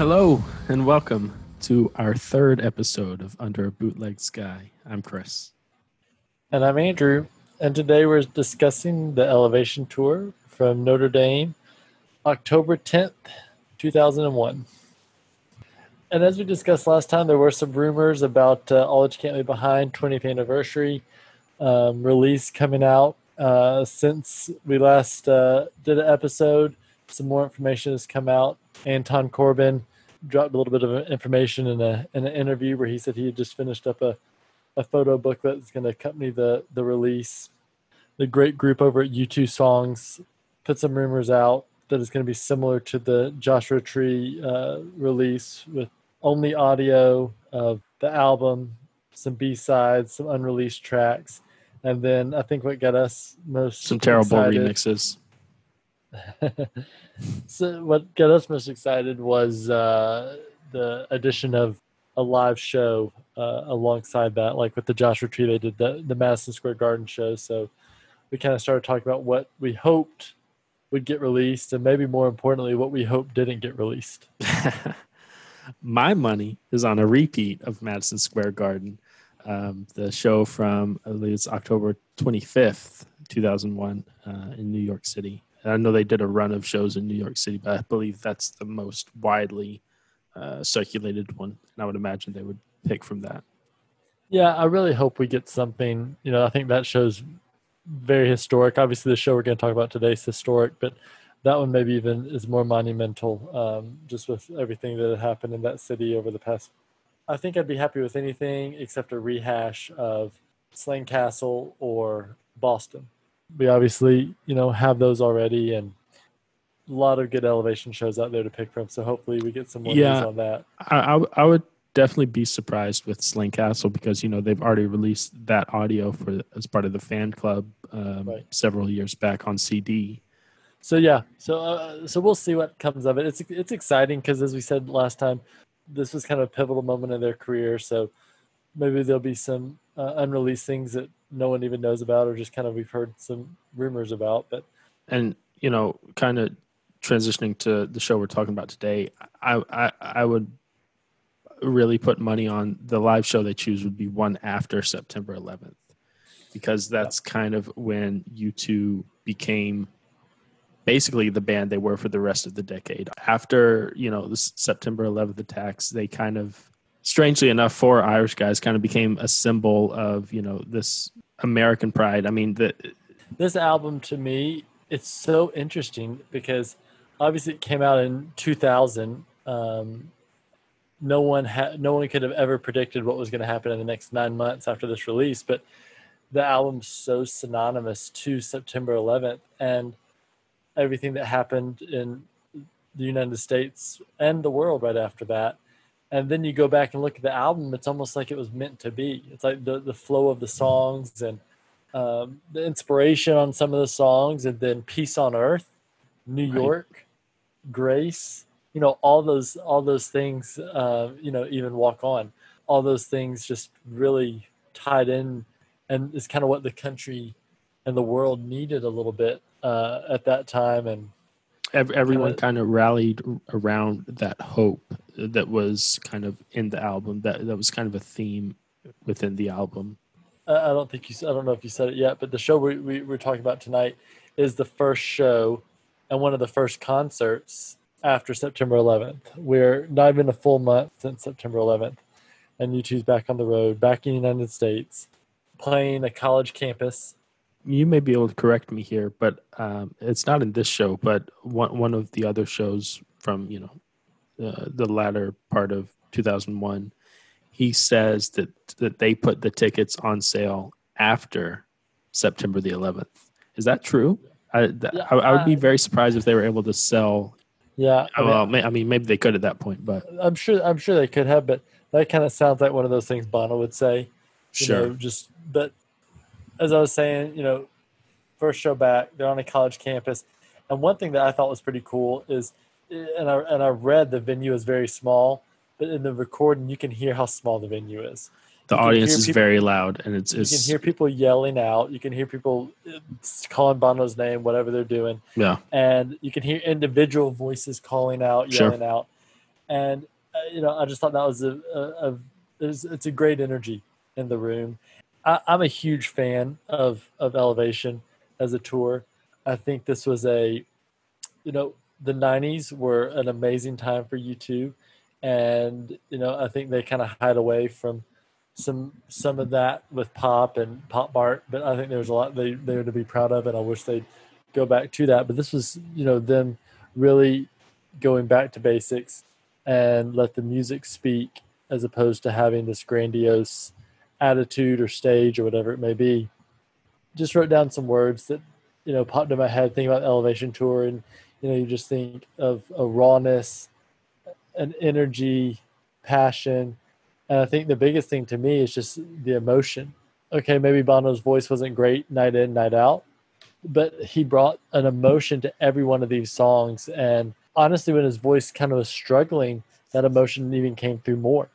Hello and welcome to our third episode of Under a Bootleg Sky. I'm Chris. And I'm Andrew. And today we're discussing the Elevation Tour from Notre Dame, October 10th, 2001. And as we discussed last time, there were some rumors about uh, All That You Can't Leave Behind 20th anniversary um, release coming out. Uh, since we last uh, did an episode, some more information has come out. Anton Corbijn dropped a little bit of information in, a, in an interview where he said he had just finished up a, a photo book that's going to accompany the, the release. The great group over at U2 Songs put some rumors out that it's going to be similar to the Joshua Tree uh, release with only audio of the album, some B sides, some unreleased tracks, and then I think what got us most Some terrible excited- remixes. so what got us most excited was uh, the addition of a live show uh, alongside that, like with the Joshua Tree, they did the the Madison Square Garden show. So we kind of started talking about what we hoped would get released, and maybe more importantly, what we hoped didn't get released. My money is on a repeat of Madison Square Garden, um, the show from I believe it's October 25th, 2001, uh, in New York City. I know they did a run of shows in New York City, but I believe that's the most widely uh, circulated one. And I would imagine they would pick from that. Yeah, I really hope we get something. You know, I think that show's very historic. Obviously, the show we're going to talk about today is historic, but that one maybe even is more monumental, um, just with everything that had happened in that city over the past. I think I'd be happy with anything except a rehash of Slane Castle or Boston. We obviously, you know, have those already, and a lot of good elevation shows out there to pick from. So hopefully, we get some more Yeah. news on that. I I would definitely be surprised with Slane Castle because you know they've already released that audio for as part of the fan club um, Right. several years back on CD. So yeah, so uh, so we'll see what comes of it. It's it's exciting because as we said last time, this was kind of a pivotal moment in their career. So maybe there'll be some uh, unreleased things that no one even knows about, or just kind of we've heard some rumors about. But and you know kind of transitioning to the show we're talking about today I, I i would really put money on the live show they choose would be one after september 11th because that's kind of when U2 became basically the band they were for the rest of the decade after you know the september 11th attacks they kind of strangely enough for irish guys kind of became a symbol of you know this american pride i mean the this album to me, it's so interesting because obviously it came out in 2000. Um, no one had, no one could have ever predicted what was going to happen in the next nine months after this release, but the album's so synonymous to September 11th and everything that happened in the United States and the world right after that. And then you go back and look at the album, it's almost like it was meant to be. It's like the, the flow of the songs and um, the inspiration on some of the songs, and then Peace on Earth, New Right. York, Grace, you know, all those all those things, uh, you know, even Walk On, all those things just really tied in, and it's kind of what the country and the world needed a little bit uh, at that time, and everyone Kinda- kind of rallied around that hope that was kind of in the album that that was kind of a theme within the album I don't think you. I don't know if you said it yet, but the show we, we we're talking about tonight is the first show and one of the first concerts after September 11th. We're not even a full month since September 11th, and U2's back on the road, back in the United States, playing a college campus. You may be able to correct me here but um, it's not in this show but one, one of the other shows from you know uh, the latter part of 2001 he says that that they put the tickets on sale after september the 11th is that true I, th- Yeah, I, I would be uh, very surprised if they were able to sell Yeah, I mean, well may, i mean maybe they could at that point but I'm sure. I'm sure they could have, but that kind of sounds like one of those things Bono would say. you sure know, just but as I was saying, you know, first show back, they're on a college campus, and one thing that I thought was pretty cool is, and I and I read the venue is very small, but in the recording you can hear how small the venue is. the you audience is people- very loud and it's, You can hear people yelling out. You can hear people uh, calling Bono's name, whatever they're doing, yeah and you can hear individual voices calling out, Sure. yelling out. and uh, you know I just thought that was a, a, a it's, it's a great energy in the room. I, I'm a huge fan of of Elevation as a tour. I think this was a, you know, the '90s were an amazing time for U2, and you know I think they kind of hide away from some some of that with pop and Pop Mart, but I think there was a lot they they to be proud of, and I wish they'd go back to that. But this was you know them really going back to basics and let the music speak as opposed to having this grandiose attitude or stage or whatever it may be. Just wrote down some words that you know popped in my head. Think about Elevation Tour, and you know you just think of a rawness, an energy, passion, and I think the biggest thing to me is just the emotion. Okay, maybe Bono's voice wasn't great night in, night out, but he brought an emotion to every one of these songs. And honestly, when his voice kind of was struggling, that emotion even came through more.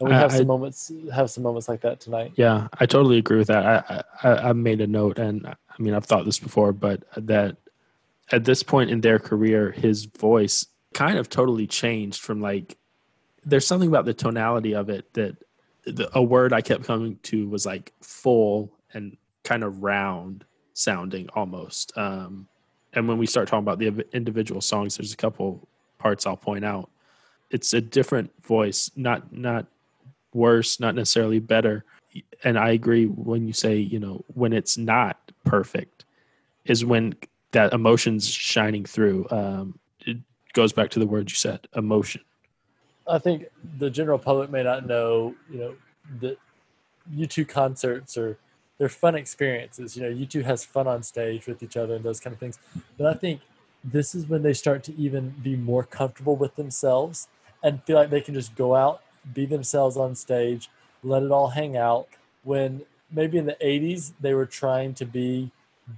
And we have I, some moments have some moments like that tonight. Yeah, I totally agree with that. I, I I made a note, and I mean I've thought this before, but that at this point in their career, his voice kind of totally changed from like. There's something about the tonality of it that the, a word I kept coming to was like full and kind of round sounding almost. Um, and when we start talking about the individual songs, there's a couple parts I'll point out. It's a different voice, not not worse, not necessarily better. And I agree when you say, you know, when it's not perfect is when that emotion's shining through. Um, it goes back to the word you said, emotion. I think the general public may not know, you know, that U2 concerts are they're fun experiences. You know, U2 has fun on stage with each other and those kind of things. But I think this is when they start to even be more comfortable with themselves and feel like they can just go out be themselves on stage, let it all hang out. When maybe in the 80s, they were trying to be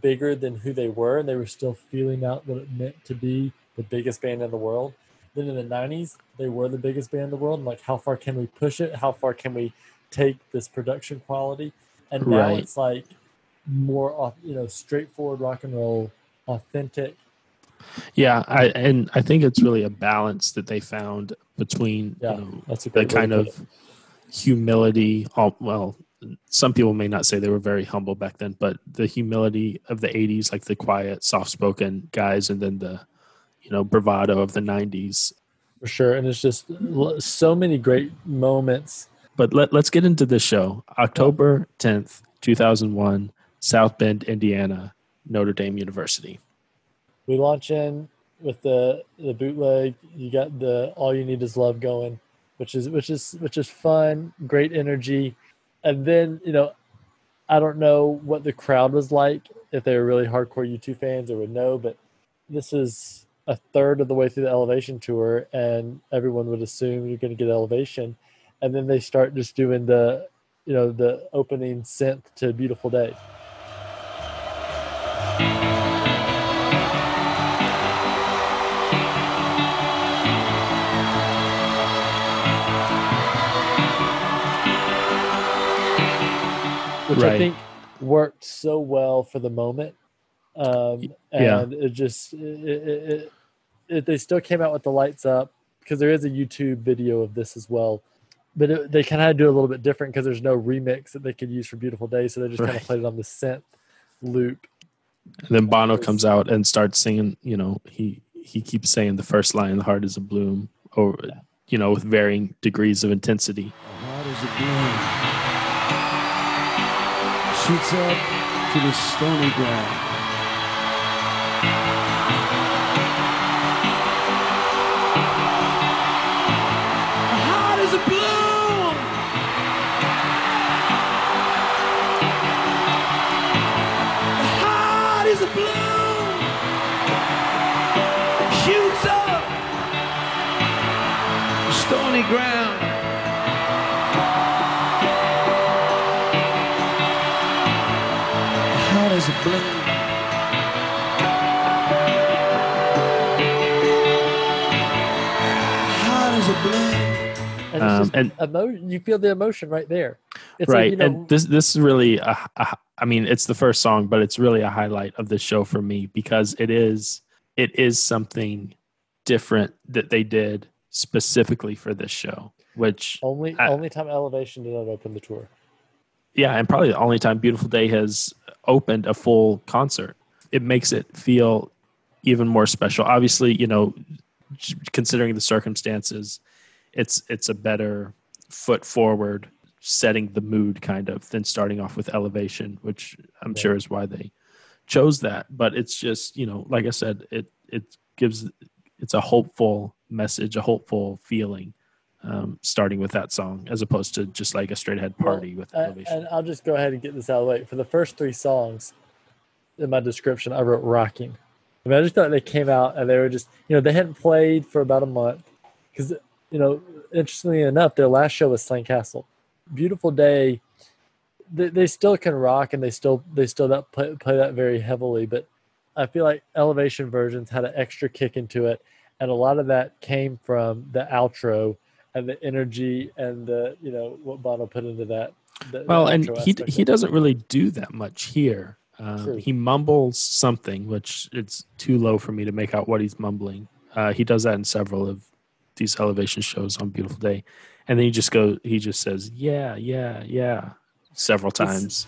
bigger than who they were, and they were still feeling out what it meant to be the biggest band in the world. Then in the 90s, they were the biggest band in the world. And like, how far can we push it? How far can we take this production quality? And now right. it's like more, you know, straightforward rock and roll, authentic. Yeah, I and I think it's really a balance that they found between yeah, you know, that's a the kind of humility. Well, some people may not say they were very humble back then, but the humility of the '80s, like the quiet, soft-spoken guys, and then the you know bravado of the '90s. For sure, and it's just so many great moments. But let, let's get into this show. October 10th, 2001, South Bend, Indiana, Notre Dame University. We launch in with the the bootleg. You got the all you need is love going, which is which is which is fun, great energy, and then you know, I don't know what the crowd was like if they were really hardcore U2 fans or would know, but this is a third of the way through the elevation tour, and everyone would assume you're going to get elevation, and then they start just doing the you know the opening synth to beautiful day. Which right. I think worked so well for the moment. Um, and yeah. it just it, it, it, they still came out with the lights up because there is a YouTube video of this as well. But they kind of do a little bit different because there's no remix that they could use for Beautiful Day, so they just right. kind of played it on the synth loop. And then Bono comes out and starts singing. You know, he he keeps saying the first line, "The heart is a bloom," or yeah. you know, with varying degrees of intensity. Shoots up to the stony ground. As a bloom. Hot as a bloom. And, um, and emo- you feel the emotion right there. It's right, like, you know, and this this is really, a, a, I mean, it's the first song, but it's really a highlight of the show for me because it is it is something different that they did specifically for this show, which Only I- only time Elevation did not open the tour. Yeah, and probably the only time Beautiful Day has opened a full concert. It makes it feel even more special. Obviously, you know, considering the circumstances, it's it's a better foot forward, setting the mood kind of than starting off with Elevation, which I'm Yeah. sure is why they chose that. But it's just you know, like I said, it it gives it's a hopeful message, a hopeful feeling. Um, starting with that song as opposed to just like a straight ahead Well, party with Uh, elevation. and I'll just go ahead and get this out of the way. For the first three songs in my description, I wrote rocking. I mean, I just thought they came out and they were just, you know, they hadn't played for about a month. Because, you know, interestingly enough, their last show was Slane Castle. Beautiful Day, they, they still can rock and they still they still that play, play that very heavily. But I feel like Elevation versions had an extra kick into it. And a lot of that came from the outro and the energy and the, you know, what Bono put into that. the- the Well, and he he doesn't really do that much here. Um, he mumbles something, which it's too low for me to make out what he's mumbling. Uh, he does that in several of these elevation shows on Beautiful Day, and then he just goes. He just says, "Yeah, yeah, yeah," several It's-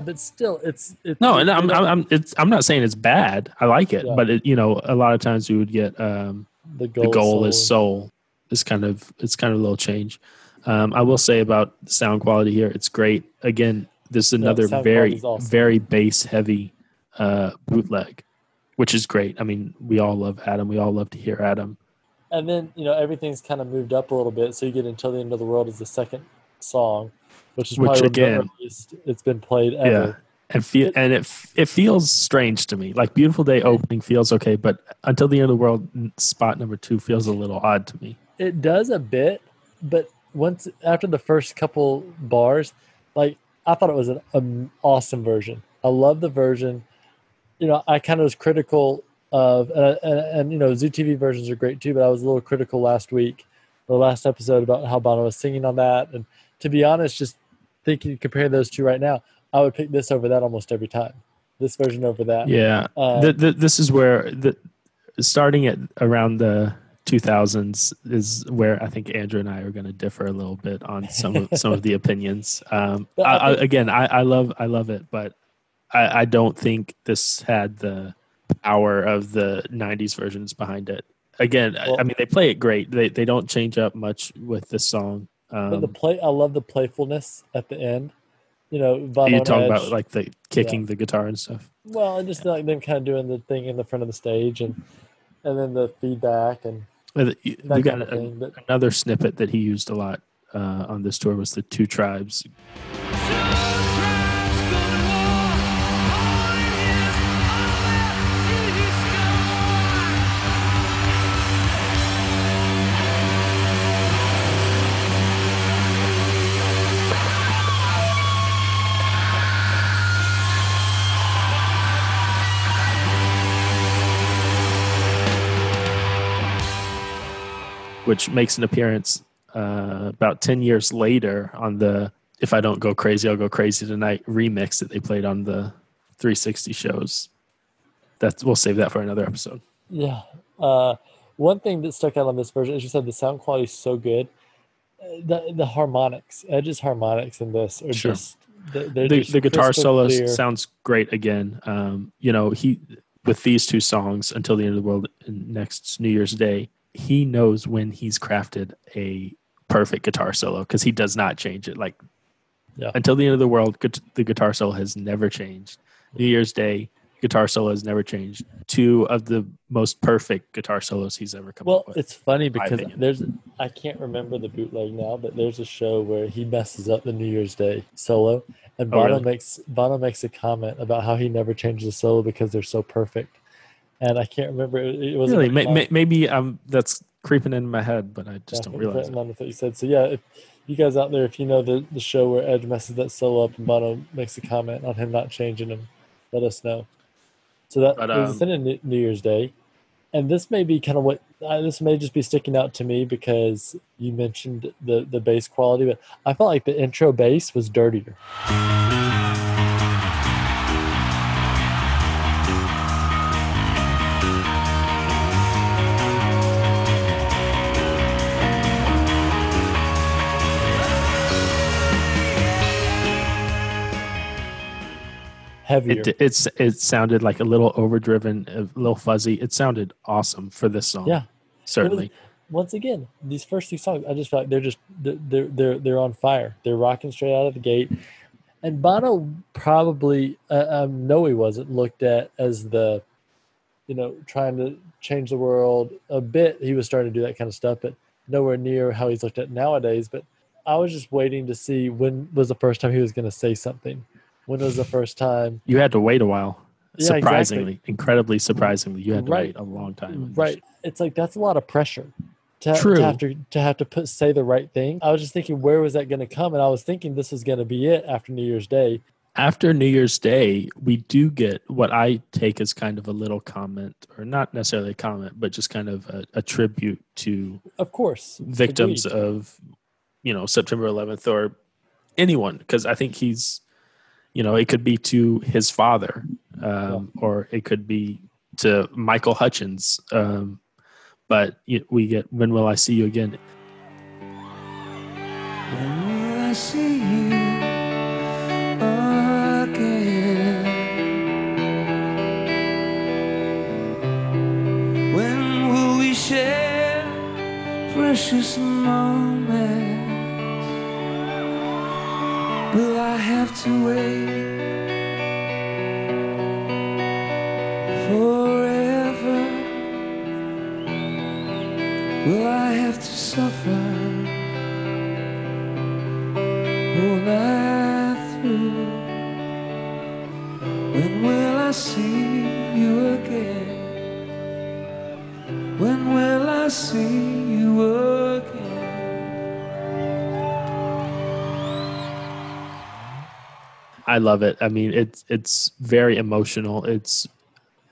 Yeah, but still, it's it's No, and I'm, I'm, I'm, it's, I'm not saying it's bad. I like it, Yeah. but it, you know, a lot of times we would get um, the goal, the goal is soul. soul. It's kind of it's kind of a little change. Um, I will say about the sound quality here, it's great. Again, this is another sound very awesome. very bass heavy uh, bootleg, which is great. I mean, we all love Adam. We all love to hear Adam. And then you know everything's kind of moved up a little bit, so you get until the end of the world is the second song, which is Which again- it's been played ever. Yeah. And feel It- and it it feels strange to me. Like Beautiful Day opening feels okay, but Until the End of the World spot number two feels a little odd to me. It does a bit, but once after the first couple bars, like I thought it was an um, awesome version. I love the version. You know, I kind of was critical of, uh, and, and you know, Zoo TV versions are great too. But I was a little critical last week, the last episode about how Bono was singing on that. And to be honest, just thinking compare those two right now, I would pick this over that almost every time. This version over that. Yeah, Uh, th- th- this is where the starting at around the 2000s is where I think Andrew and I are going to differ a little bit on some of some of the opinions. Um, I, I again, I, I love I love it, but I, I don't think this had the power of the 90s versions behind it. Again, I- I mean they play it great. They they don't change up much with this song. But the Um, play, I love the playfulness at the end. You know, Bono you and talk about like the kicking the guitar and stuff. Well, and just like them kind of doing the thing in the front of the stage, and and then the feedback and you- We got kind of a- thing. But another snippet that he used a lot uh, on this tour was the two tribes which makes an appearance uh, about 10 years later on the if i don't go crazy i'll go crazy tonight remix that they played on the 360 shows that's we'll save that for another episode yeah, uh, one thing that stuck out on this version, as you said, the sound quality is so good. The the harmonics, Edge's harmonics in this are Sure. just they're, they're the, just the guitar solo clear. sounds great again um, you know he with these two songs until the end of the world and next new year's day he knows when he's crafted a perfect guitar solo because he does not change it. Like Yeah. until the end of the world the guitar solo has never changed. New year's day guitar solo has never changed. Two of the most perfect guitar solos he's ever come Well, up with it's funny because there's I can't remember the bootleg now, but there's a show where he messes up the New Year's Day solo, and Oh, Bono really? makes Bono makes a comment about how he never changes a solo because they're so perfect, and I can't remember. It, it was really may, may, maybe um that's creeping in my head, but I just Yeah, don't realize it. None what you said. So yeah, if you guys out there, if you know the the show where Edge messes that solo up and Bono makes a comment on him not changing him, let us know. So that But, brings um, us into New New Year's Day, and this may be kind of what uh, this may just be sticking out to me because you mentioned the the bass quality, but I felt like the intro bass was dirtier. Heavier. It, it's it sounded like a little overdriven, a little fuzzy. It sounded awesome for this song. Yeah. certainly. once again, these first two songs, I just feel like they're just they're they're they're on fire. They're rocking straight out of the gate. And Bono probably, uh, um, no, he wasn't looked at as the, you know, trying to change the world a bit. He was starting to do that kind of stuff, but nowhere near how he's looked at nowadays. But I was just waiting to see when was the first time he was going to say something. When was the first time? You had to wait a while. Yeah, exactly. surprisingly, incredibly surprisingly, you had to Right. wait a long time. Right. It's like that's a lot of pressure. To, True. to have to to have to put say the right thing. I was just thinking, where was that going to come? And I was thinking this was going to be it after New Year's Day. After New Year's Day, we do get what I take as kind of a little comment, or not necessarily a comment, but just kind of a, a tribute to Of course, victims agreed. of, you know, September 11th or anyone, because I think he's, you know, it could be to his father, um, or it could be to Michael Hutchence. Um, but we get when will I see you again? When will I see you again? When will we share precious moments? Will I have to wait forever? Will I have to suffer? all night through. When will I see you again? When will I see I love it. I mean, it's it's very emotional. It's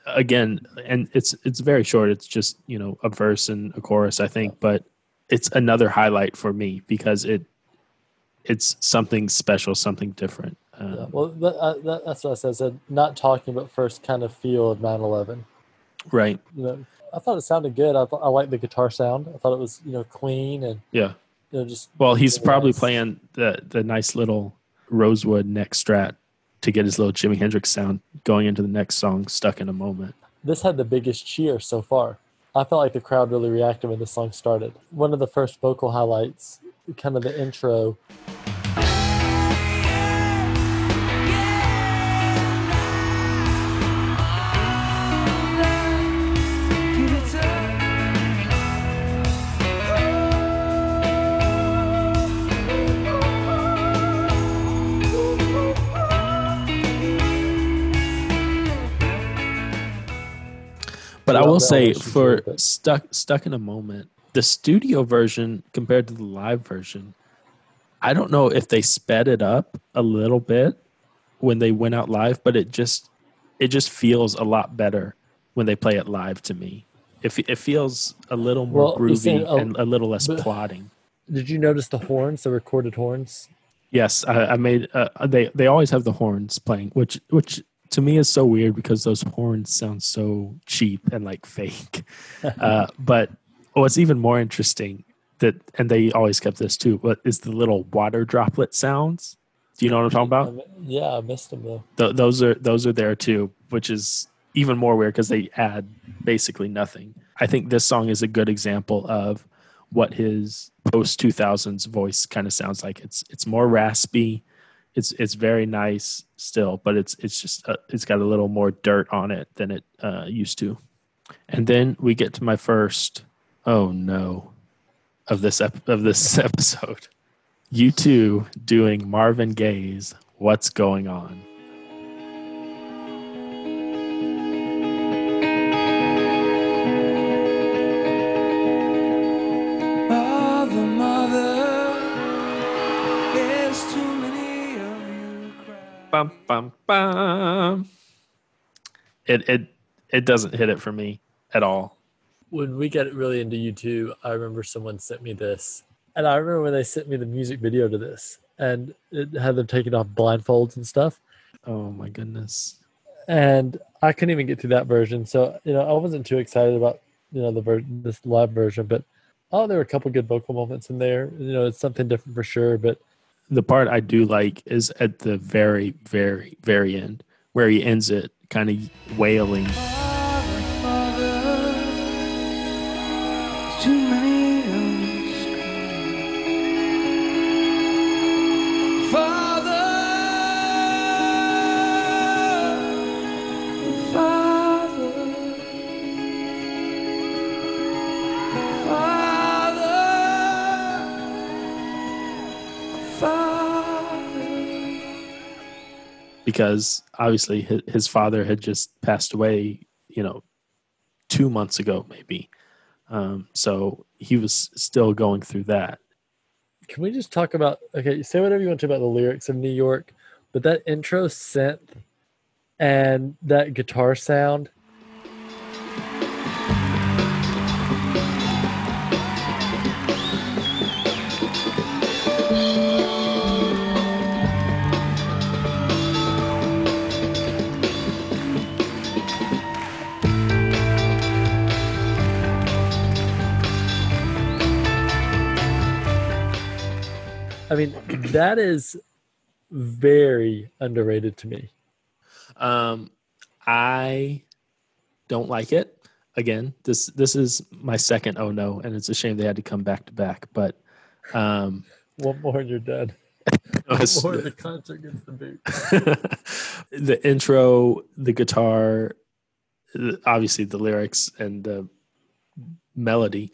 again, and it's it's very short. It's just you know a verse and a chorus, I think, but it's another highlight for me because it it's something special, something different. Um, Yeah, well, that, uh, that, that's what I said. I said not talking, but first kind of feel of 9/11. right? You know, I thought it sounded good. I thought I liked the guitar sound. I thought it was you know clean and Yeah. you know just Well, he's really probably nice. playing the the nice little rosewood neck strat to get his little Jimi Hendrix sound going into the next song, "Stuck in a Moment." This had the biggest cheer so far. I felt like the crowd really reacted when the song started. One of the first vocal highlights, kind of the intro. I will say for stuck stuck in a moment, the studio version compared to the live version, I don't know if they sped it up a little bit when they went out live, but it just it just feels a lot better when they play it live to me. It, it feels a little more Well, you're saying groovy and a little less plotting. Did you notice the horns, the recorded horns? Yes, I, I made. Uh, they they always have the horns playing, which which to me is so weird because those horns sound so cheap and like fake. uh, but what's even more interesting that, and they always kept this too, but is the little water droplet sounds. Do you know what I'm talking about? Yeah, I missed them though. Th- those are those are there too, which is even more weird because they add basically nothing. I think this song is a good example of what his post 2000s voice kind of sounds like. It's it's more raspy. It's it's very nice still, but it's it's just uh, it's got a little more dirt on it than it uh, used to. And then we get to my first oh no of this ep- of this episode. U2 doing Marvin Gaye's "What's Going On." Bum bum bum. It it it doesn't hit it for me at all. When we get really into U2, I remember someone sent me this. And I remember when they sent me the music video to this and it had them taking off blindfolds and stuff. Oh my goodness. And I couldn't even get through that version. So, you know, I wasn't too excited about, you know, the ver- this live version, but oh, there were a couple good vocal moments in there. You know, it's something different for sure. But The part I do like is at the very, very, very end where he ends it kind of wailing. Because obviously his, father had just passed away, you know, two months ago, maybe. Um, so he was still going through that. can we just talk about, okay, say whatever you want to about the lyrics of New York, but that intro synth and that guitar sound. I mean, that is very underrated to me. Um, I don't like it. Again, this this is my second oh no, and it's a shame they had to come back to back. But um, One more and you're dead. it's- One more the concert gets the boot. the intro, the guitar, obviously the lyrics and the melody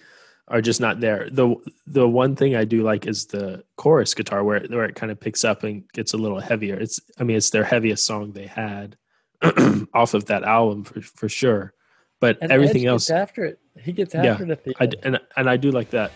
are just not there. the The one thing I do like is the chorus guitar, where where it kind of picks up and gets a little heavier. It's, I mean, it's their heaviest song they had off of that album for for sure. But And everything Edge else, gets after it. He gets Yeah, after it at the I and and I do like that.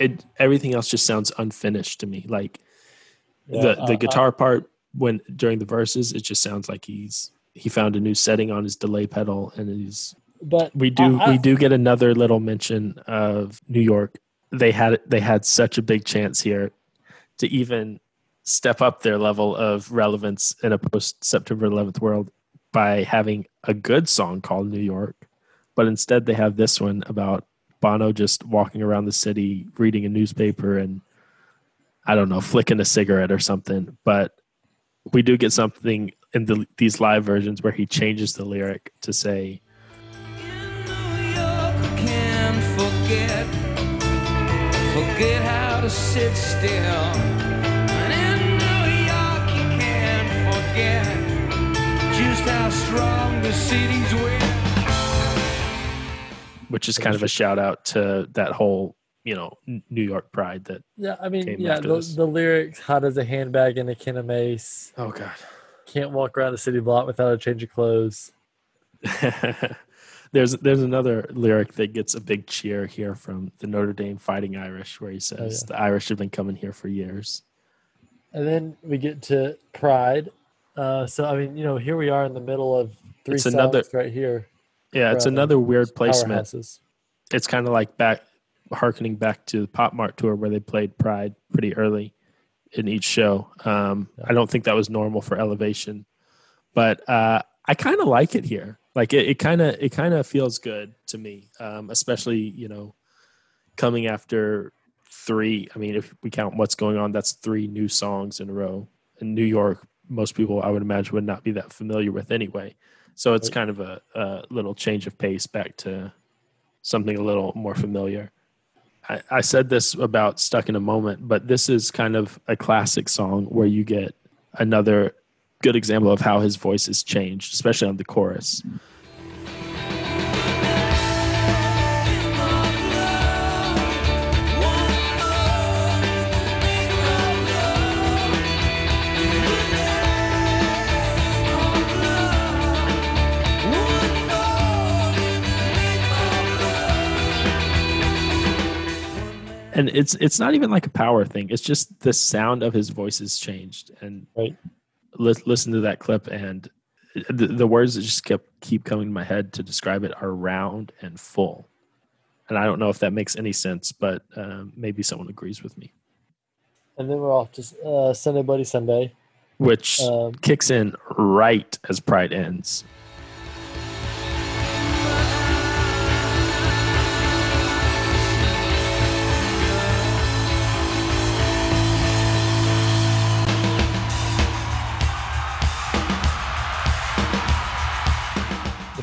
It everything else just sounds unfinished to me. Like Yeah, the the uh, guitar part when during the verses, it just sounds like he's he found a new setting on his delay pedal, and he's but we do I- I- we do get another little mention of New York. They had they had such a big chance here to even step up their level of relevance in a post September 11th world by having a good song called New York, but instead they have this one about Bono just walking around the city reading a newspaper and I don't know flicking a cigarette or something. But we do get something in the, these live versions where he changes the lyric to say forget, forget how to sit still. And in New York, you can't forget just how strong the city's. Which is kind of a shout out to that whole you know New York pride that Yeah, I mean, yeah, the, the lyrics, hot as a handbag in a can of mace. oh god Can't walk around the city block without a change of clothes. there's there's another lyric that gets a big cheer here from the Notre Dame Fighting Irish where he says Oh, yeah. the Irish have been coming here for years And then we get to Pride. Uh, so, I mean, you know, here we are in the middle of three It's another- right here. Yeah it's another weird placement it's kind of like back harkening back to the Pop Mart tour where they played Pride pretty early in each show. Um, Yeah. I don't think that was normal for Elevation, but uh, I kind of like it here. Like it kind of it kind of feels good to me, um, especially you know coming after three. I mean, if we count what's going on, that's three new songs in a row. In New York, most people I would imagine would not be that familiar with anyway. So it's kind of a, a little change of pace back to something a little more familiar. I, I said this about Stuck in a Moment, but this is kind of a classic song where you get another good example of how his voice has changed, especially on the chorus. And it's it's not even like a power thing it's just the sound of his voice has changed and Right. li- listen to that clip and the, the words that just kept keep coming to my head to describe it are round and full and i don't know if that makes any sense but um, maybe someone agrees with me And then we're off to uh, Sunday Bloody Sunday. which Um, kicks in right as pride ends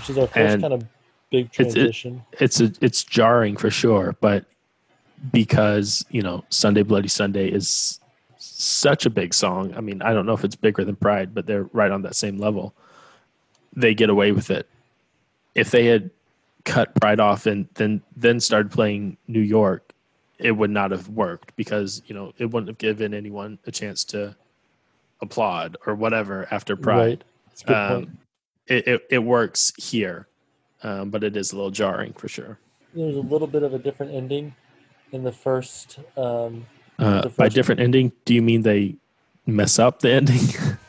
which is our first And kind of big it's- it- it's a, it's jarring for sure, but because you know Sunday Bloody Sunday is such a big song. I mean, I don't know if it's bigger than Pride, but they're right on that same level. They get away with it. If they had cut Pride off and then then started playing New York, it would not have worked because you know it wouldn't have given anyone a chance to applaud or whatever after Pride Right. That's a good point. um, it, it, it works here, um, but it is a little jarring for sure. There's a little bit of a different ending in the first. Um, Uh, The by first- different ending, do you mean they mess up the ending?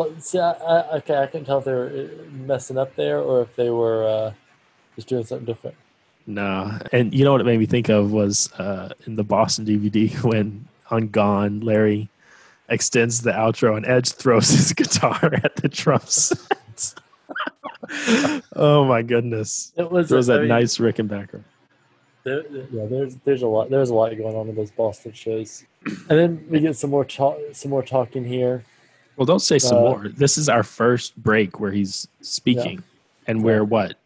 well, see, I, I, okay, I can tell if they were uh, messing up there or if they were uh, just doing something different. no. And you know what it made me think of was uh, in the Boston DVD when on Gone, Larry extends the outro and Edge throws his guitar at the drum set. oh my goodness. It was Throws I that mean, nice Rickenbacker. There, yeah, there's there's a lot there's a lot going on in those Boston shows, and then we get some more talk some more talking here. Well, don't say some Uh, more. This is our first break where he's speaking, and we're what?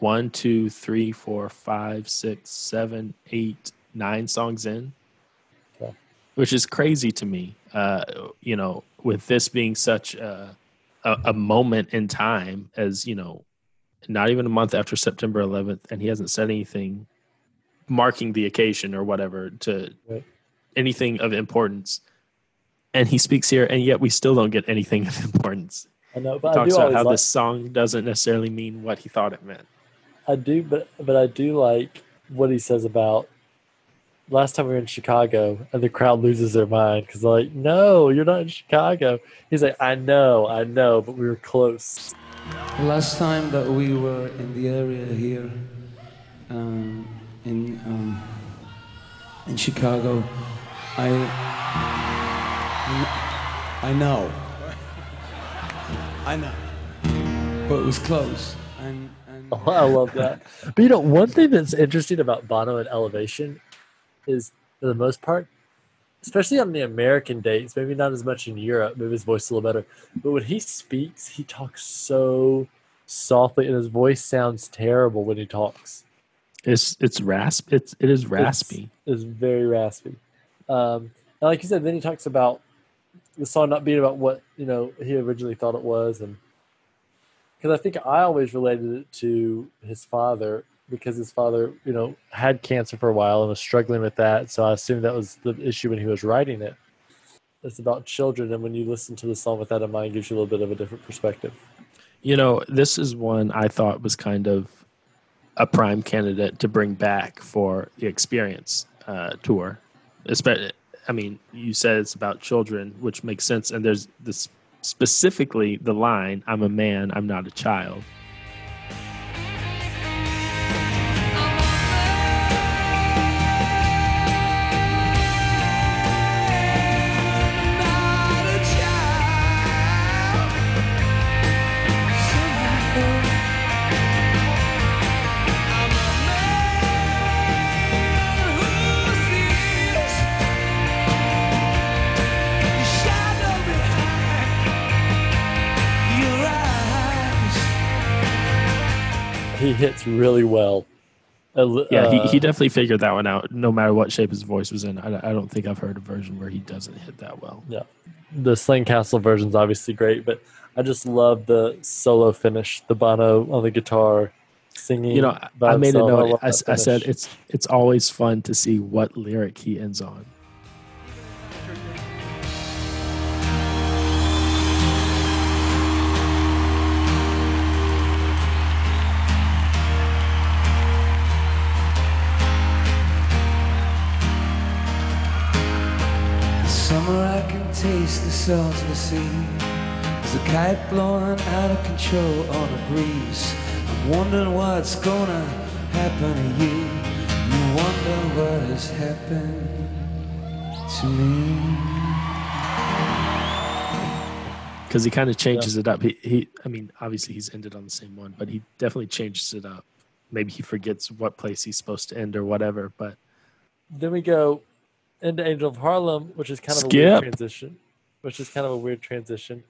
One, two, three, four, five, six, seven, eight, nine songs in, Okay. which is crazy to me. Uh, you know, with this being such a, a, a moment in time, as you know, not even a month after September 11th, and he hasn't said anything marking the occasion or whatever to Right. anything of importance. And he speaks here, and yet we still don't get anything of importance. I know, He but I talks do about how like, this song doesn't necessarily mean what he thought it meant. I do, but but I do like what he says about last time we were in Chicago and the crowd loses their mind because they're like, "No, you're not in Chicago." He's like, "I know, I know, but we were close." The last time that we were in the area here, um, in um, in Chicago, I I know, I know, but it was close, and and Oh, I love that. But you know, one thing that's interesting about Bono and Elevation is, for the most part, especially on the American dates, maybe not as much in Europe, maybe his voice is a little better, but when he speaks, he talks so softly, and his voice sounds terrible when he talks. It's it's rasp. It's it is raspy. It's very raspy. Um, and like you said, then he talks about the song not being about what you know he originally thought it was, and because I think I always related it to his father because his father, you know, had cancer for a while and was struggling with that. So I assumed that was the issue when he was writing it. It's about children, and when you listen to the song with that in mind, gives you a little bit of a different perspective. You know, this is one I thought was kind of a prime candidate to bring back for the experience. uh, tour. Espe- I mean, you said it's about children, which makes sense. And there's this specifically the line, "I'm a man, I'm not a child." Hits really well. Uh, Yeah, he, uh, he definitely figured that one out. No matter what shape his voice was in, I, I don't think I've heard a version where he doesn't hit that well. Yeah, the Slane Castle version's obviously great, but I just love the solo finish, the Bono on the guitar singing. You know, I- I made a note. I, that I said it's it's always fun to see what lyric he ends on. Summer, I can taste the salt of the sea. There's a kite blowing out of control on a breeze. I'm wondering what's gonna happen to you. You wonder what has happened to me. because he kind of changes it up. He, he, I mean, obviously he's ended on the same one, but he definitely changes it up. Maybe he forgets what place he's supposed to end or whatever. But Then we go into Angel of Harlem, which is kind of a weird transition. Which is kind of a weird transition.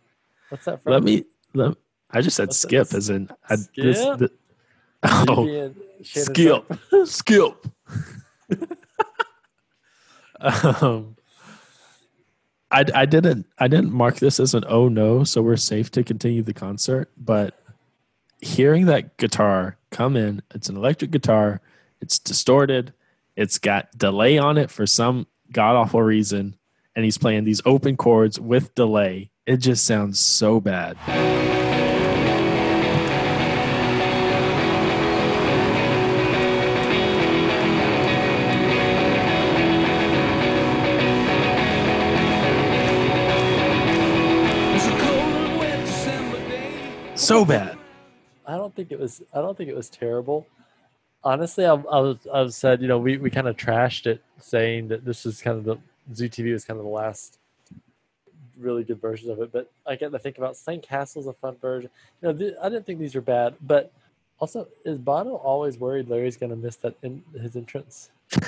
What's that from? let me. Let, I just said What's that? skip, as in I, this. Skip? Are oh, skip, skip. um, I, I didn't I didn't mark this as an oh no, so we're safe to continue the concert. But hearing that guitar come in, it's an electric guitar, it's distorted, it's got delay on it for some god awful reason, and he's playing these open chords with delay. It just sounds so bad. It's a cold and wet December day. So bad. I don't think it was. I don't think it was terrible. Honestly, I, I was. I was said, you know, we, we kind of trashed it, saying that this is kind of the Zoo TV was kind of the last really good version of it. But I get to think about Slane Castle's a fun version. You know, th- I didn't think these were bad, but also is Bono always worried Larry's going to miss that in his entrance?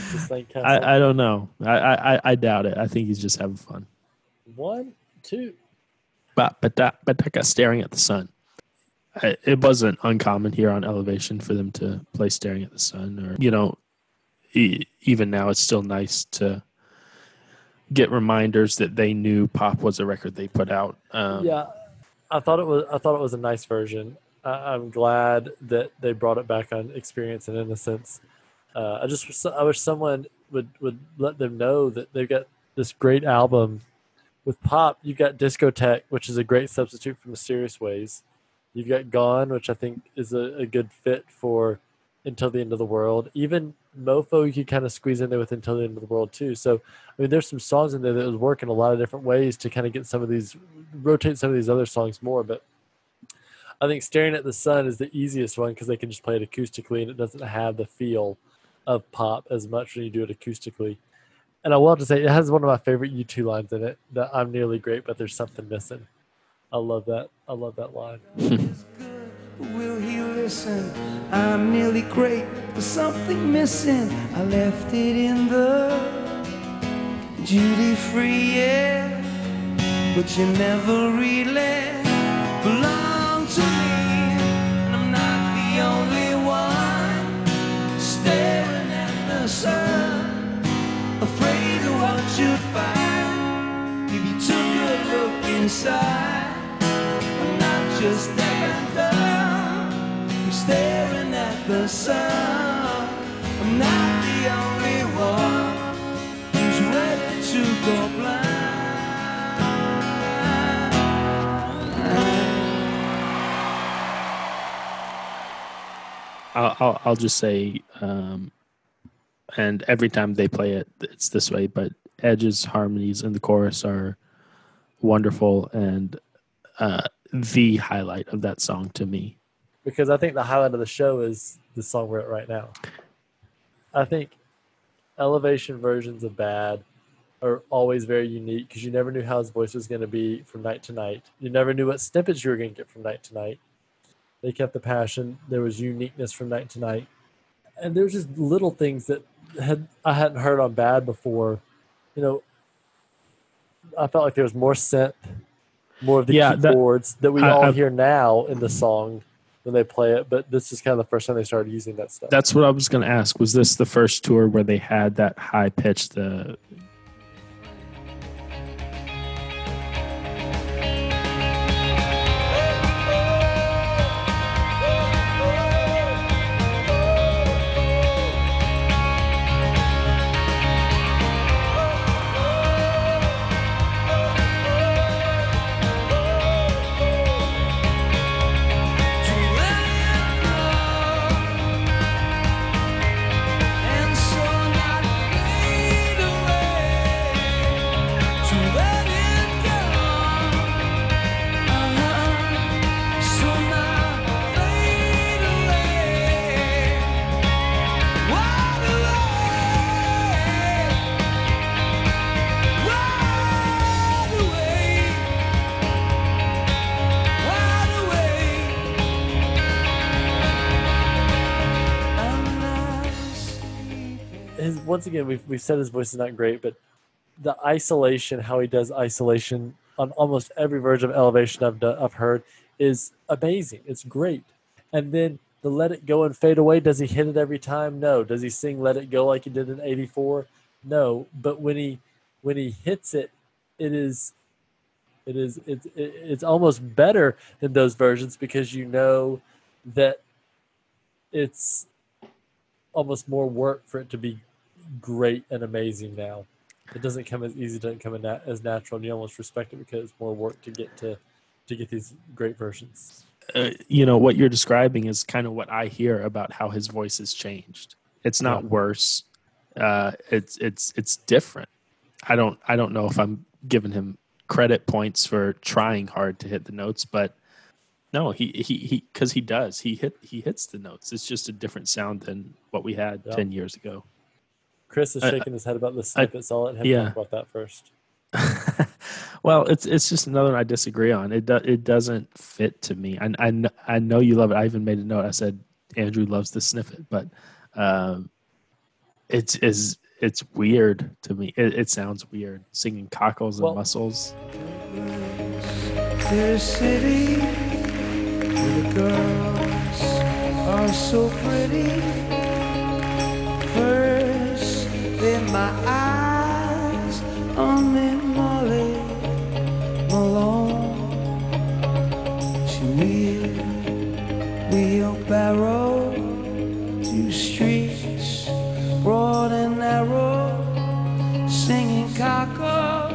Since the Slane Castle. I, I don't know. I, I I- I doubt it. I think he's just having fun. One, two. But but that but that guy staring at the sun. I, it wasn't uncommon here on Elevation for them to play staring at the sun, or you know, e- even now it's still nice to get reminders that they knew Pop was a record they put out. Um, yeah, I thought it was. I thought it was a nice version. I, I'm glad that they brought it back on Experience and Innocence. Uh, I just I wish someone would would let them know that they've got this great album with pop. You've got Discotheque, which is a great substitute for Mysterious Ways. You've got Gone, which I think is a, a good fit for Until the End of the World. Even Mofo, you could kind of squeeze in there with Until the End of the World too. So I mean, there's some songs in there that work in a lot of different ways to kind of get some of these, rotate some of these other songs more. But I think Staring at the Sun is the easiest one because they can just play it acoustically and it doesn't have the feel of pop as much when you do it acoustically. And I will have to say, it has one of my favorite U2 lines in it that I'm nearly great, but there's something missing. I love that. I love that line. Will he listen? I'm nearly great. There's something missing. I left it in the duty free, yeah. But you never really belong to me. And I'm not the only sun, afraid of what you'd find if you took a look inside. I'm not just that dumb. I'm staring at the sun. I'm not the only one who's ready to go blind. I'll, I'll, I'll, just say um, and every time they play it, it's this way. But Edge's harmonies in the chorus are wonderful and uh, the highlight of that song to me. because I think the highlight of the show is the song we're at right now. I think elevation versions of Bad are always very unique because you never knew how his voice was going to be from night to night. You never knew what snippets you were going to get from night to night. They kept the passion. There was uniqueness from night to night, and there's just little things that had I hadn't heard on Bad before. You know, I felt like there was more synth, more of the Yeah, that- keyboards that, we I- all I- hear now in the song when they play it. But this is kind of the first time they started using that stuff. That's what I was going to ask. Was this the first tour where they had that high pitch? The uh, once again we've, we've said his voice is not great but the isolation how he does isolation on almost every version of elevation i've done, i've heard is amazing. It's great. And then the let it go and fade away does he hit it every time? No. Does he sing let it go like he did in 84 no. But when he when he hits it it is it is it's it- it's almost better than those versions because you know that it's almost more work for it to be great and amazing now. It doesn't come as easy, doesn't come in as natural, and you almost respect it because it's more work to get to to get these great versions. uh, you know what you're describing is kind of what I hear about how his voice has changed. It's not Yeah. worse. Uh, it's it's it's different. I don't I don't know if I'm giving him credit points for trying hard to hit the notes, but no, he he he because he does. He hit he hits the notes. It's just a different sound than what we had Yeah. ten years ago. Chris is I- shaking his head about the snippets. I'll let him yeah. talk about that first. well, it's it's just another one I disagree on. It do, it doesn't fit to me. I, I I know you love it. I even made a note. I said Andrew loves the sniffet, but um, it's is it's weird to me. It, it sounds weird singing cockles and Well- mussels. To the city the girls are so pretty. My eyes on me, Molly Malone. She wheel, wheelbarrow, two streets, broad and narrow, singing cockle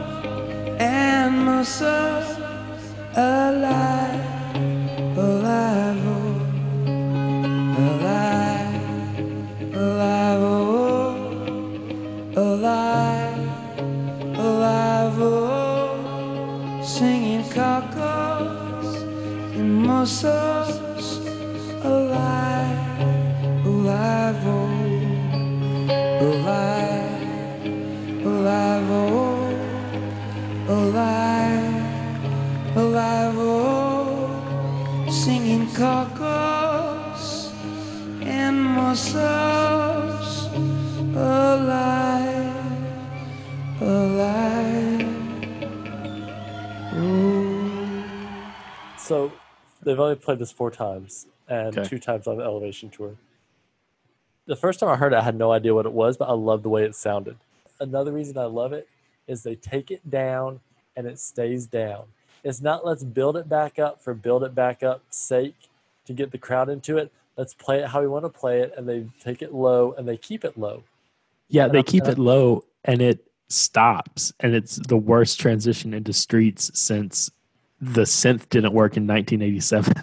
and myself they've only played this four times and Okay. two times on the Elevation tour. The first time I heard it, I had no idea what it was, but I love the way it sounded. Another reason I love it is they take it down and it stays down. It's not let's build it back up for build it back up sake to get the crowd into it. Let's play it how we want to play it, and they take it low and they keep it low. Yeah, And they I'm- keep it low and it stops, and it's the worst transition into streets since the synth didn't work in 1987.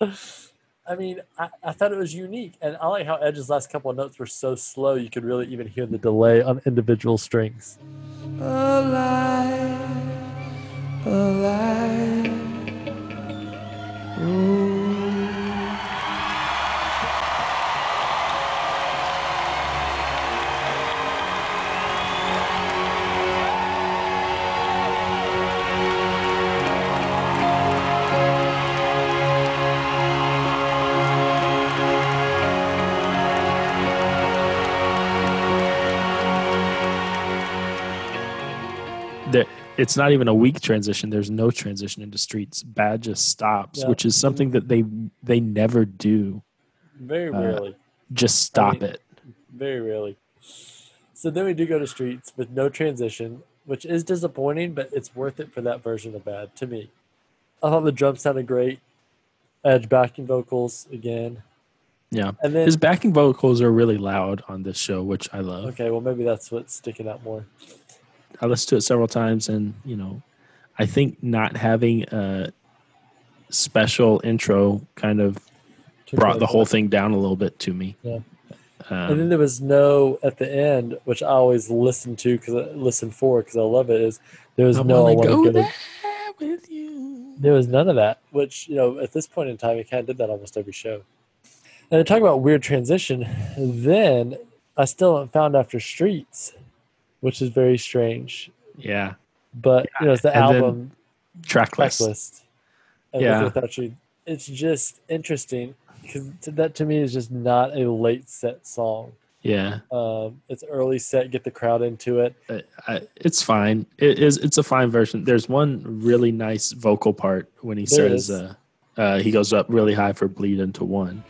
I mean, I, I thought it was unique, and I like how Edge's last couple of notes were so slow you could really even hear the delay on individual strings. alive, alive. Ooh. There it's not even a weak transition there's no transition into streets bad just stops Yeah. which is something that they they never do Very Uh, rarely, just stop mean- it very rarely. So then we do go to streets with no transition, which is disappointing, but it's worth it for that version of bad to me. I thought the drums sounded great. Edge backing vocals again, yeah and then his backing vocals are really loud on this show which i love okay, well maybe that's what's sticking out more. I listened to it several times and you know i think not having a special intro kind of brought the whole thing down a little bit to me Yeah. um, And then there was no at the end, which I always listen to because I listen for because I love it. Is there was I no I go. there with you There was none of that, which you know at this point in time, he kind of did that almost every show. And to talk about weird transition, then I still haven't found after Streets, which is very strange. yeah But you know, it's the and album track track list list. Yeah. With Actually, it's just interesting because that to me is just not a late set song. yeah Um, it's early set, get the crowd into it. I, I, it's fine. It is. It's a fine version. There's one really nice vocal part when he There says uh, uh, he goes up really high for bleed into one.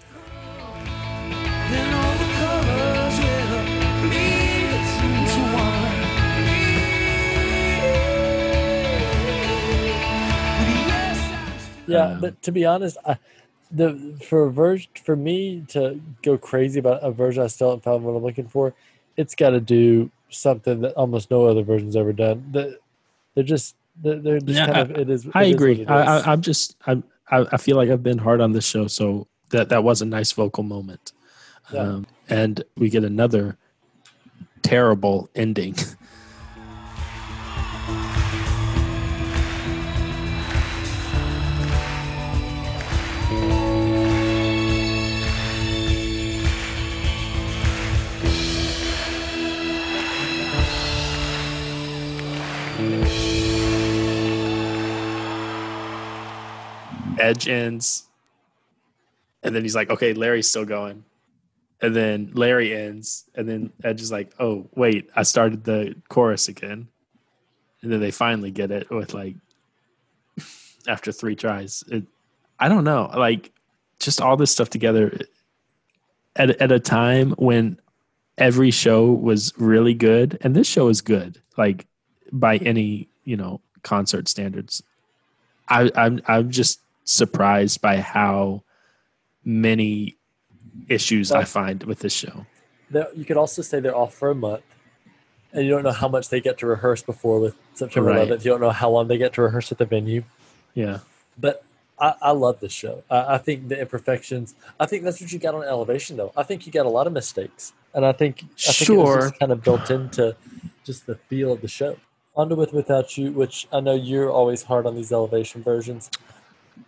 Yeah, Um, but to be honest, I, the for a version for me to go crazy about a version I still haven't found what I'm looking for, it's got to do something that almost no other version's ever done. That they're just they're, they're just Yeah, kind of it is. I it is agree. it I, is. I, I'm just. I'm. I, I feel like I've been hard on this show, so that that was a nice vocal moment. Yeah. Um, and we get another terrible ending. Edge ends, and then he's like, "Okay, Larry's still going," and then Larry ends, and then Edge is like, "Oh, wait, I started the chorus again," and then they finally get it with like after three tries. It, I don't know, like just all this stuff together at at a time when every show was really good, and this show is good, like by any you know concert standards. I, I'm I'm just surprised by how many issues I find with this show. You could also say they're off for a month, and you don't know how much they get to rehearse before with September Right. 11th. You don't know how long they get to rehearse at the venue. Yeah, But I, I love this show. I, I think the imperfections. I think that's what you got on Elevation, though. I think you got a lot of mistakes, and I think I think Sure. just kind of built into just the feel of the show. On to with without you, which I know you're always hard on these Elevation versions.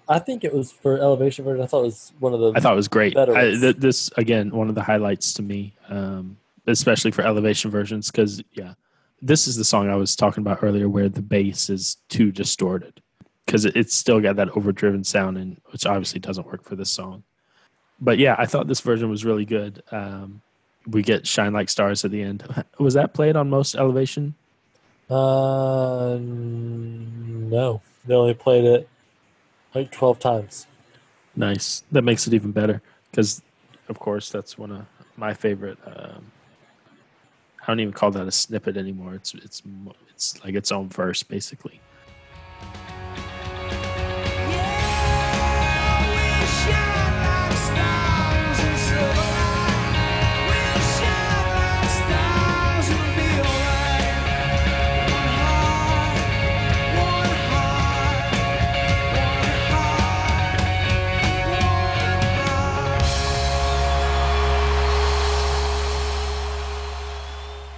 I think it was for Elevation version. I thought it was one of the. I thought it was great. I, th- this again, one of the highlights to me, um, especially for elevation versions, because yeah, this is the song I was talking about earlier, where the bass is too distorted, because it, it's still got that overdriven sound, and which obviously doesn't work for this song. But yeah, I thought this version was really good. Um, we get "Shine Like Stars" at the end. Was that played on most elevation? Uh, no, they only played it like twelve times. Nice. That makes it even better because, of course, that's one of my favorite. Um, I don't even call that a snippet anymore. It's it's it's like its own verse basically.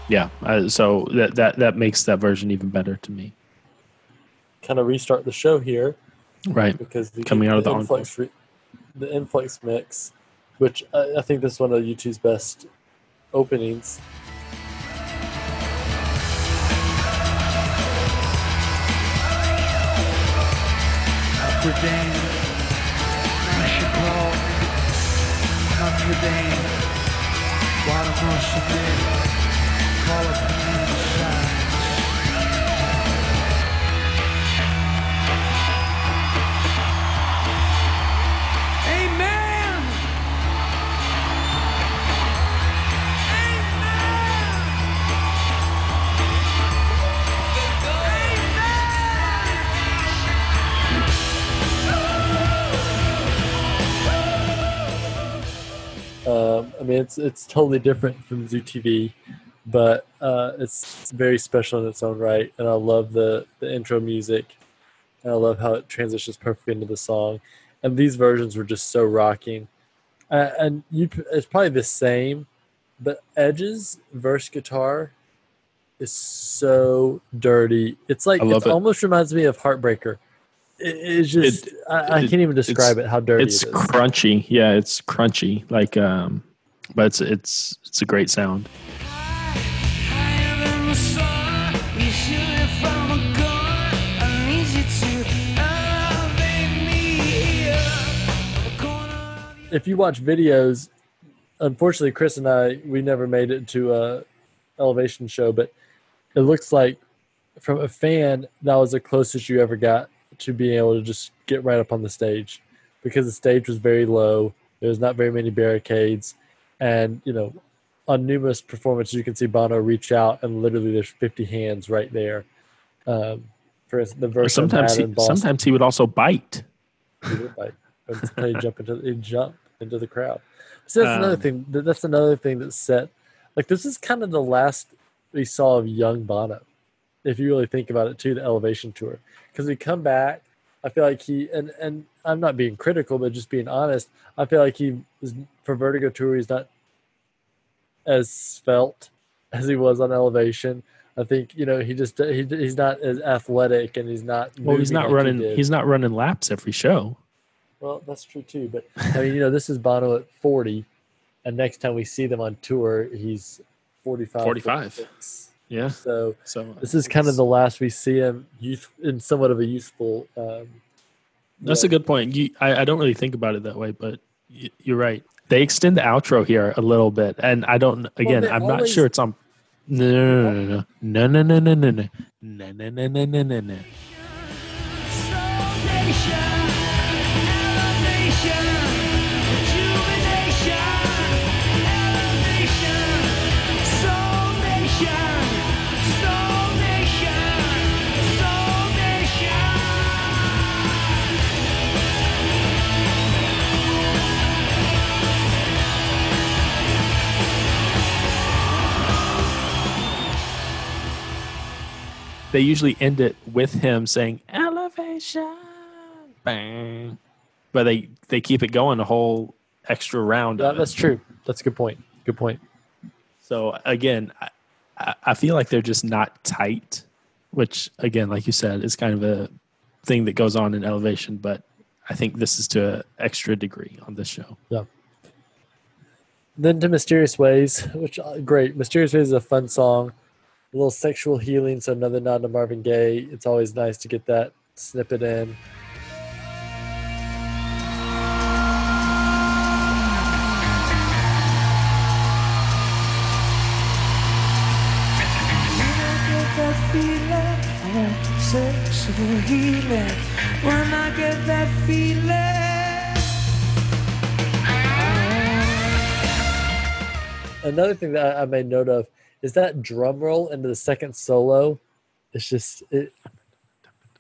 Yeah, uh, so that that that makes that version even better to me. Kind of restart the show here Right. because we Coming get out of the influx, re- the influx mix, which I, I think this is one of U2's best openings. Notre Dame, Mexico, Notre Dame, Guatemala, Uh, I mean, it's it's totally different from Zoo TV, but uh, it's very special in its own right. And I love the the intro music, and I love how it transitions perfectly into the song. And these versions were just so rocking. Uh, and you, it's probably the same, but Edge's verse guitar is so dirty. It's like it it. almost reminds me of Heartbreaker. It, it's just I, I it- can't even describe it how dirty It's it crunchy. Yeah, it's crunchy. Like um but it's it's it's a great sound. If you watch videos, unfortunately, Chris and I we never made it to a elevation show, but it looks like from a fan that was the closest you ever got to being able to just get right up on the stage because the stage was very low. There was not very many barricades, and you know, on numerous performances you can see Bono reach out and literally there's 50 hands right there. Um, for the verse sometimes he, sometimes he would also bite. He would bite. And he'd jump into he'd jump into the crowd. So that's another Um, thing. That's another thing that set like this is kind of the last we saw of young Bono, if you really think about it too, the elevation tour. Because we come back, I feel like he and and I'm not being critical, but just being honest, I feel like he was for Vertigo Tour, he's not as felt as he was on elevation. I think you know he just he, he's not as athletic and he's not. Well, he's not like running did. he's not running laps every show. Well, that's true too. But I mean, you know, this is Bono at 40, and next time we see them on tour, he's 45. 45. 46. Yeah. So So this is kind of the last we see him youth in somewhat of a youthful. Um, That's a good point. You, I, I don't really think about it that way, but you're right. They extend the outro here a little bit, and I don't. Again, they I'm not sure it's on. No, no, no, no, no, no, no, no, no, no, no, no, no, no, no, no, They usually end it with him saying "elevation," bang, but they they keep it going a whole extra round. Yeah, of it. that's true. That's a good point. Good point. So again, I, I- I feel like they're just not tight, which again, like you said, is kind of a thing that goes on in elevation. But I think this is to an extra degree on this show. Yeah then to Mysterious Ways, which uh, great. Mysterious Ways is a fun song, a little sexual healing. So another nod to Marvin Gaye. It's always nice to get that snippet in. sexual healing. When I get that feeling. another thing that I made note of is that drum roll into the second solo. It's just it.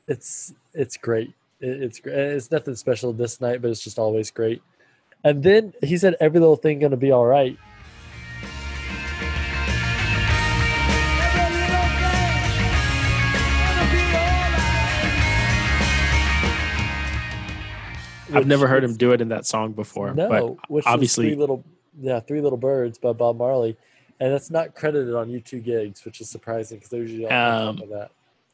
It's it's great. It, it's great. It's nothing special this night, but it's just always great. And then he said, "Every little thing gonna be all right." Every little thing gonna be alright. I've never heard him do it in that song before. No, but which obviously, three little yeah, three little birds by Bob Marley. And that's not credited on U2 gigs, which is surprising because they usually top Um, of that.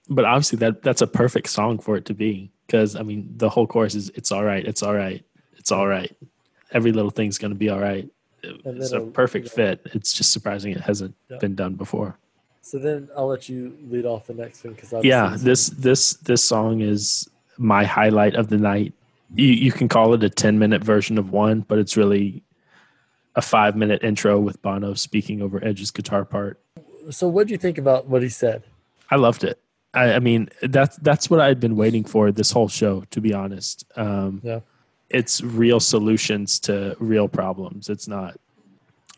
But obviously, that that's a perfect song for it to be because I mean, the whole chorus is "It's all right, it's all right, it's all right." Every little thing's going to be all right. And It's a perfect you know- fit. It's just surprising it hasn't Yeah. been done before. So then I'll let you lead off the next one because yeah this this this song is my highlight of the night you, you can call it a 10 minute version of one but it's really a five minute intro with bono speaking over edge's guitar part. So what do you think about what he said? i loved it. I, I mean that's that's what i'd been waiting for this whole show to be honest. Um, Yeah. it's real solutions to real problems. It's not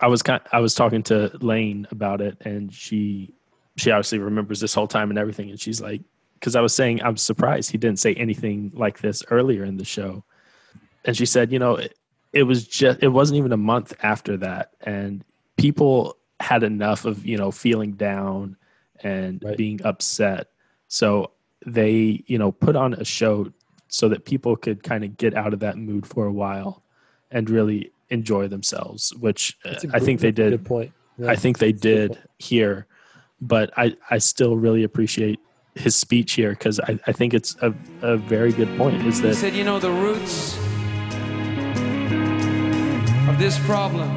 i was kind i was talking to lane about it and she she obviously remembers this whole time and everything and she's like because i was saying i'm surprised he didn't say anything like this earlier in the show. And she said you know it, it was just it wasn't even a month after that and people had enough of you know feeling down and Right. being upset so they you know put on a show so that people could kind of get out of that mood for a while and really enjoy themselves which uh, That's a i think they did Good point. Yeah. I think they That's did here, but I, I still really appreciate his speech here because I, I think it's a, a very good point. Is that He said, you know, the roots this problem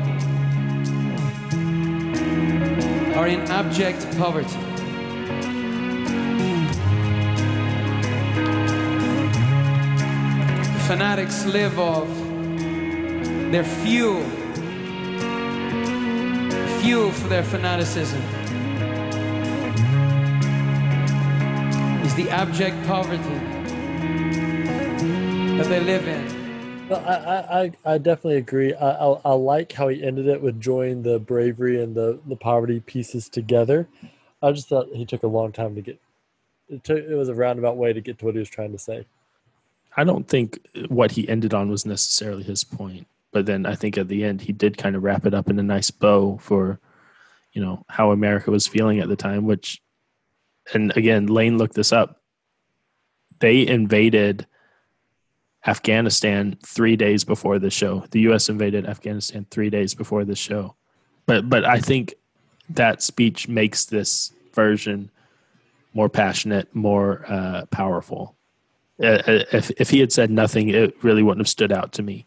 are in abject poverty. The fanatics live off their fuel, fuel for their fanaticism is the abject poverty that they live in. No, I, I, I definitely agree. I, I, I like how he ended it with joining the bravery and the, the poverty pieces together. I just thought he took a long time to get. It took it was a roundabout way to get to what he was trying to say. I don't think what he ended on was necessarily his point, but then I think at the end he did kind of wrap it up in a nice bow for, you know, how America was feeling at the time. Which, and again, Lane looked this up. They invaded Afghanistan three days before the show. The U.S. invaded Afghanistan three days before the show, but but I think that speech makes this version more passionate, more uh, powerful. Uh, if if he had said nothing, it really wouldn't have stood out to me.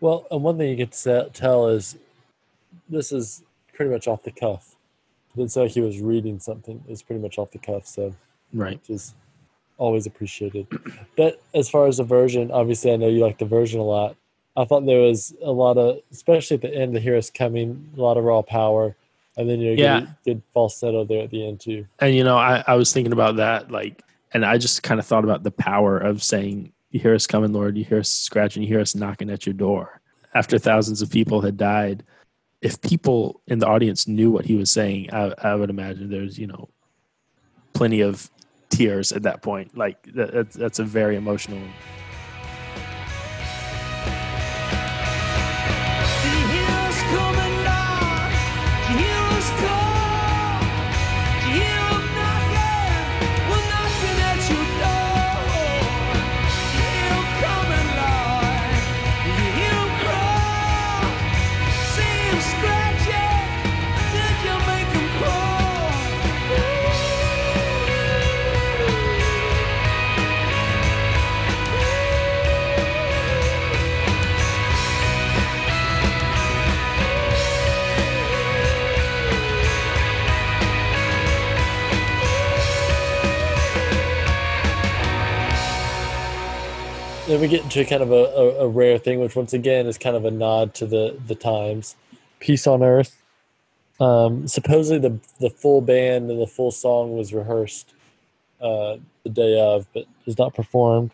Well, and one thing you could tell is this is pretty much off the cuff. It didn't sound like he was reading something. It's pretty much off the cuff, so Right. which is always appreciated. But as far as the version, obviously, I know you like the version a lot. I thought there was a lot of, especially at the end, the Hear Us Coming, a lot of raw power. And then you know, Yeah. good, good falsetto there at the end, too. And you know, I, I was thinking about that, like, and I just kind of thought about the power of saying, "You hear us coming, Lord. You hear us scratching. You hear us knocking at your door." After thousands of people had died, if people in the audience knew what he was saying, I, I would imagine there's you know, plenty of tears at that point. Like that, that's that's a very emotional. Then we get into kind of a, a, a rare thing, which once again is kind of a nod to the, the times. Peace on Earth. Um, supposedly the the full band and the full song was rehearsed uh, the day of, but is not performed.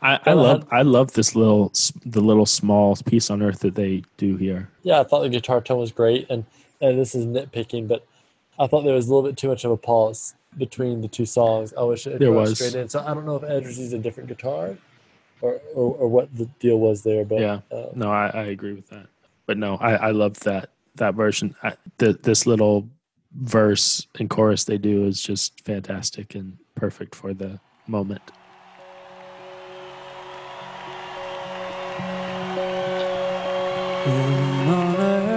I, I love I love this little the little small piece on earth that they do here. Yeah, I thought the guitar tone was great, and and this is nitpicking, but I thought there was a little bit too much of a pause between the two songs. I wish it There was. straight in. So I don't know if Edwards used a different guitar, or, or or what the deal was there. But Yeah. uh, No, I, I agree with that. But no, I, I love that that version. I, the, this little verse and chorus they do is just fantastic and perfect for the moment. on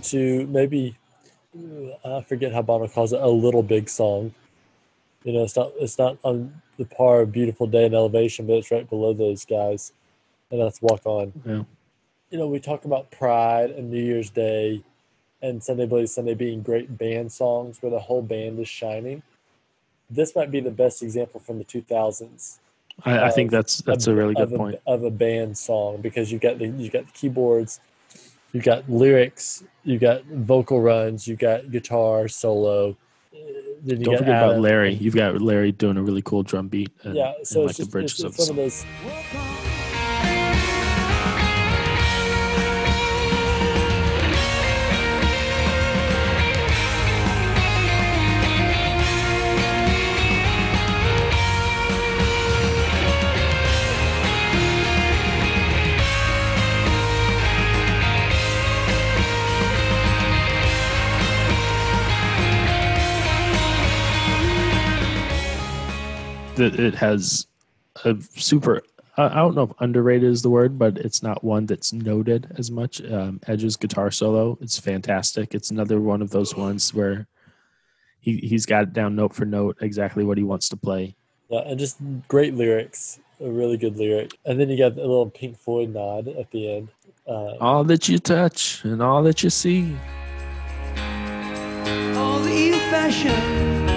into maybe uh, I forget how Bono calls it a little big song. You know, it's not it's not on the par of Beautiful Day and Elevation, but it's right below those guys. And that's Walk On. Yeah. You know, we talk about Pride and New Year's Day and Sunday Bloody Sunday being great band songs where the whole band is shining. This might be the best example from the 2000s I, I think that's that's of- a really good of a, point. of a band song because you got the you got the keyboards, you got lyrics, you got vocal runs, you got guitar solo. Don't got forget about Larry. You've got Larry doing a really cool drum beat. And, Yeah, so and it's like the just bridges it's, of it's the of song. That it has a super I I don't know if underrated is the word, but it's not one that's noted as much. Um, Edge's guitar solo, it's fantastic. It's another one of those ones where he he's got it down note for note exactly what he wants to play. Yeah, and just great lyrics, a really good lyric, and then you got a little Pink Floyd nod at the end. Uh, All that you touch and all that you see. All that you fashion,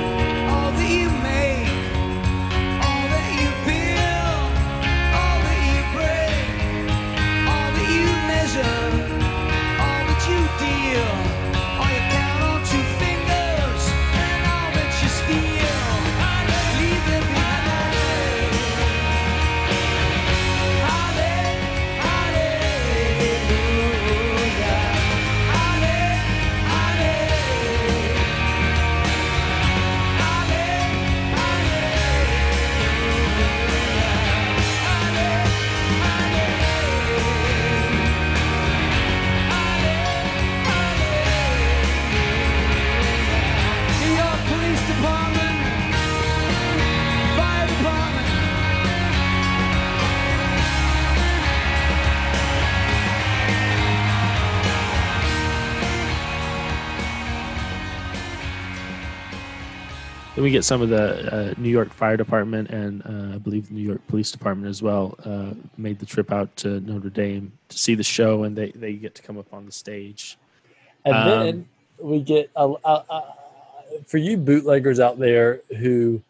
Then we get some of the uh, New York Fire Department and uh, I believe the New York Police Department as well uh, made the trip out to Notre Dame to see the show, and they, they get to come up on the stage. And Um, then we get for you bootleggers out there who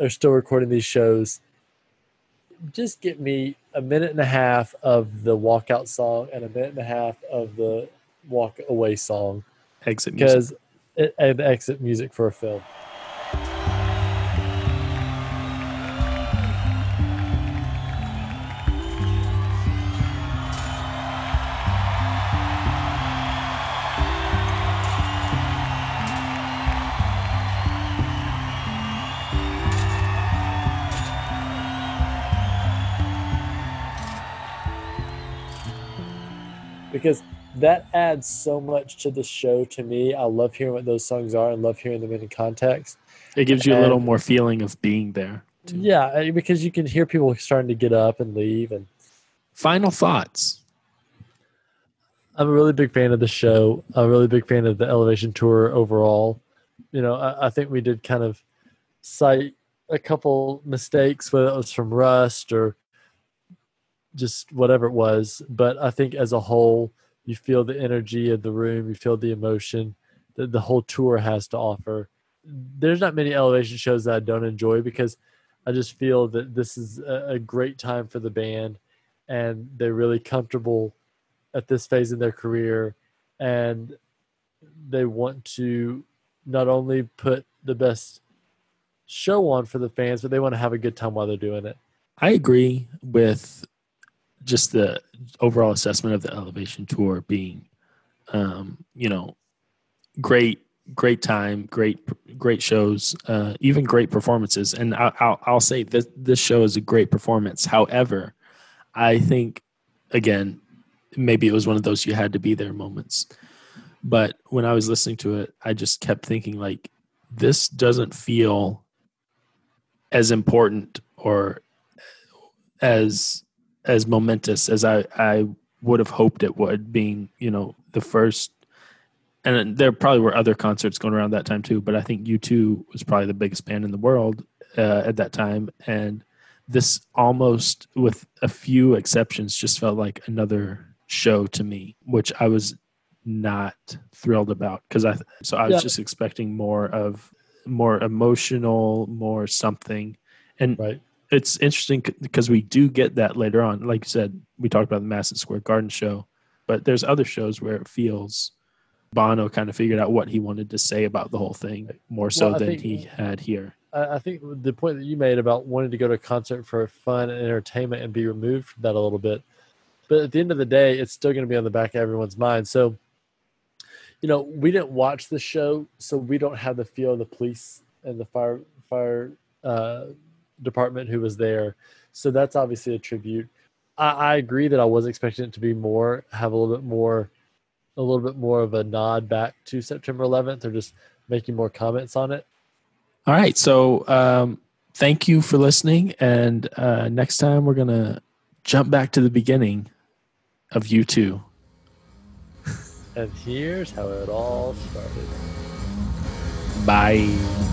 are still recording these shows. Just get me a minute and a half of the walkout song and a minute and a half of the walk away song Exit music. because it, exit music for a film. Because that adds so much to the show to me. I love hearing what those songs are and love hearing them in context. It gives you a little more feeling of being there. too. Yeah, uh, because you can hear people starting to get up and leave. And Final thoughts. I'm a really big fan of the show. I'm a really big fan of the Elevation Tour overall. You know, I, I think we did kind of cite a couple mistakes, whether it was from Rust or just whatever it was. But I think as a whole, you feel the energy of the room, you feel the emotion that the whole tour has to offer. There's not many elevation shows that I don't enjoy because I just feel that this is a, great time for the band and they're really comfortable at this phase in their career and they want to not only put the best show on for the fans, but they want to have a good time while they're doing it. I agree with just the overall assessment of the Elevation Tour being, um, you know, great, great time, great, great shows, uh, even great performances. And I, I'll, I'll say this this show is a great performance. However, I think again, maybe it was one of those you had to be there moments. But when I was listening to it, I just kept thinking like, this doesn't feel as important or as as momentous as I I would have hoped it would, being you know the first. And there probably were other concerts going around that time too, but I think U2 was probably the biggest band in the world uh, at that time, and this almost, with a few exceptions, just felt like another show to me, which I was not thrilled about because I so I was Yeah. just expecting more of more emotional, more something, and Right. It's interesting because we do get that later on. Like you said, we talked about the Madison Square Garden show, but there's other shows where it feels Bono kind of figured out what he wanted to say about the whole thing more so Well, than think- he had here. I think the point that you made about wanting to go to a concert for fun and entertainment and be removed from that a little bit. But at the end of the day, it's still going to be on the back of everyone's mind. So, you know, we didn't watch the show, so we don't have the feel of the police and the fire fire uh, department who was there. So that's obviously a tribute. I, I agree that I was expecting it to be more, have a little bit more, a little bit more of a nod back to September 11th, or just making more comments on it. All right, so um, thank you for listening, and uh, next time we're gonna jump back to the beginning of U2. And here's how it all started. Bye.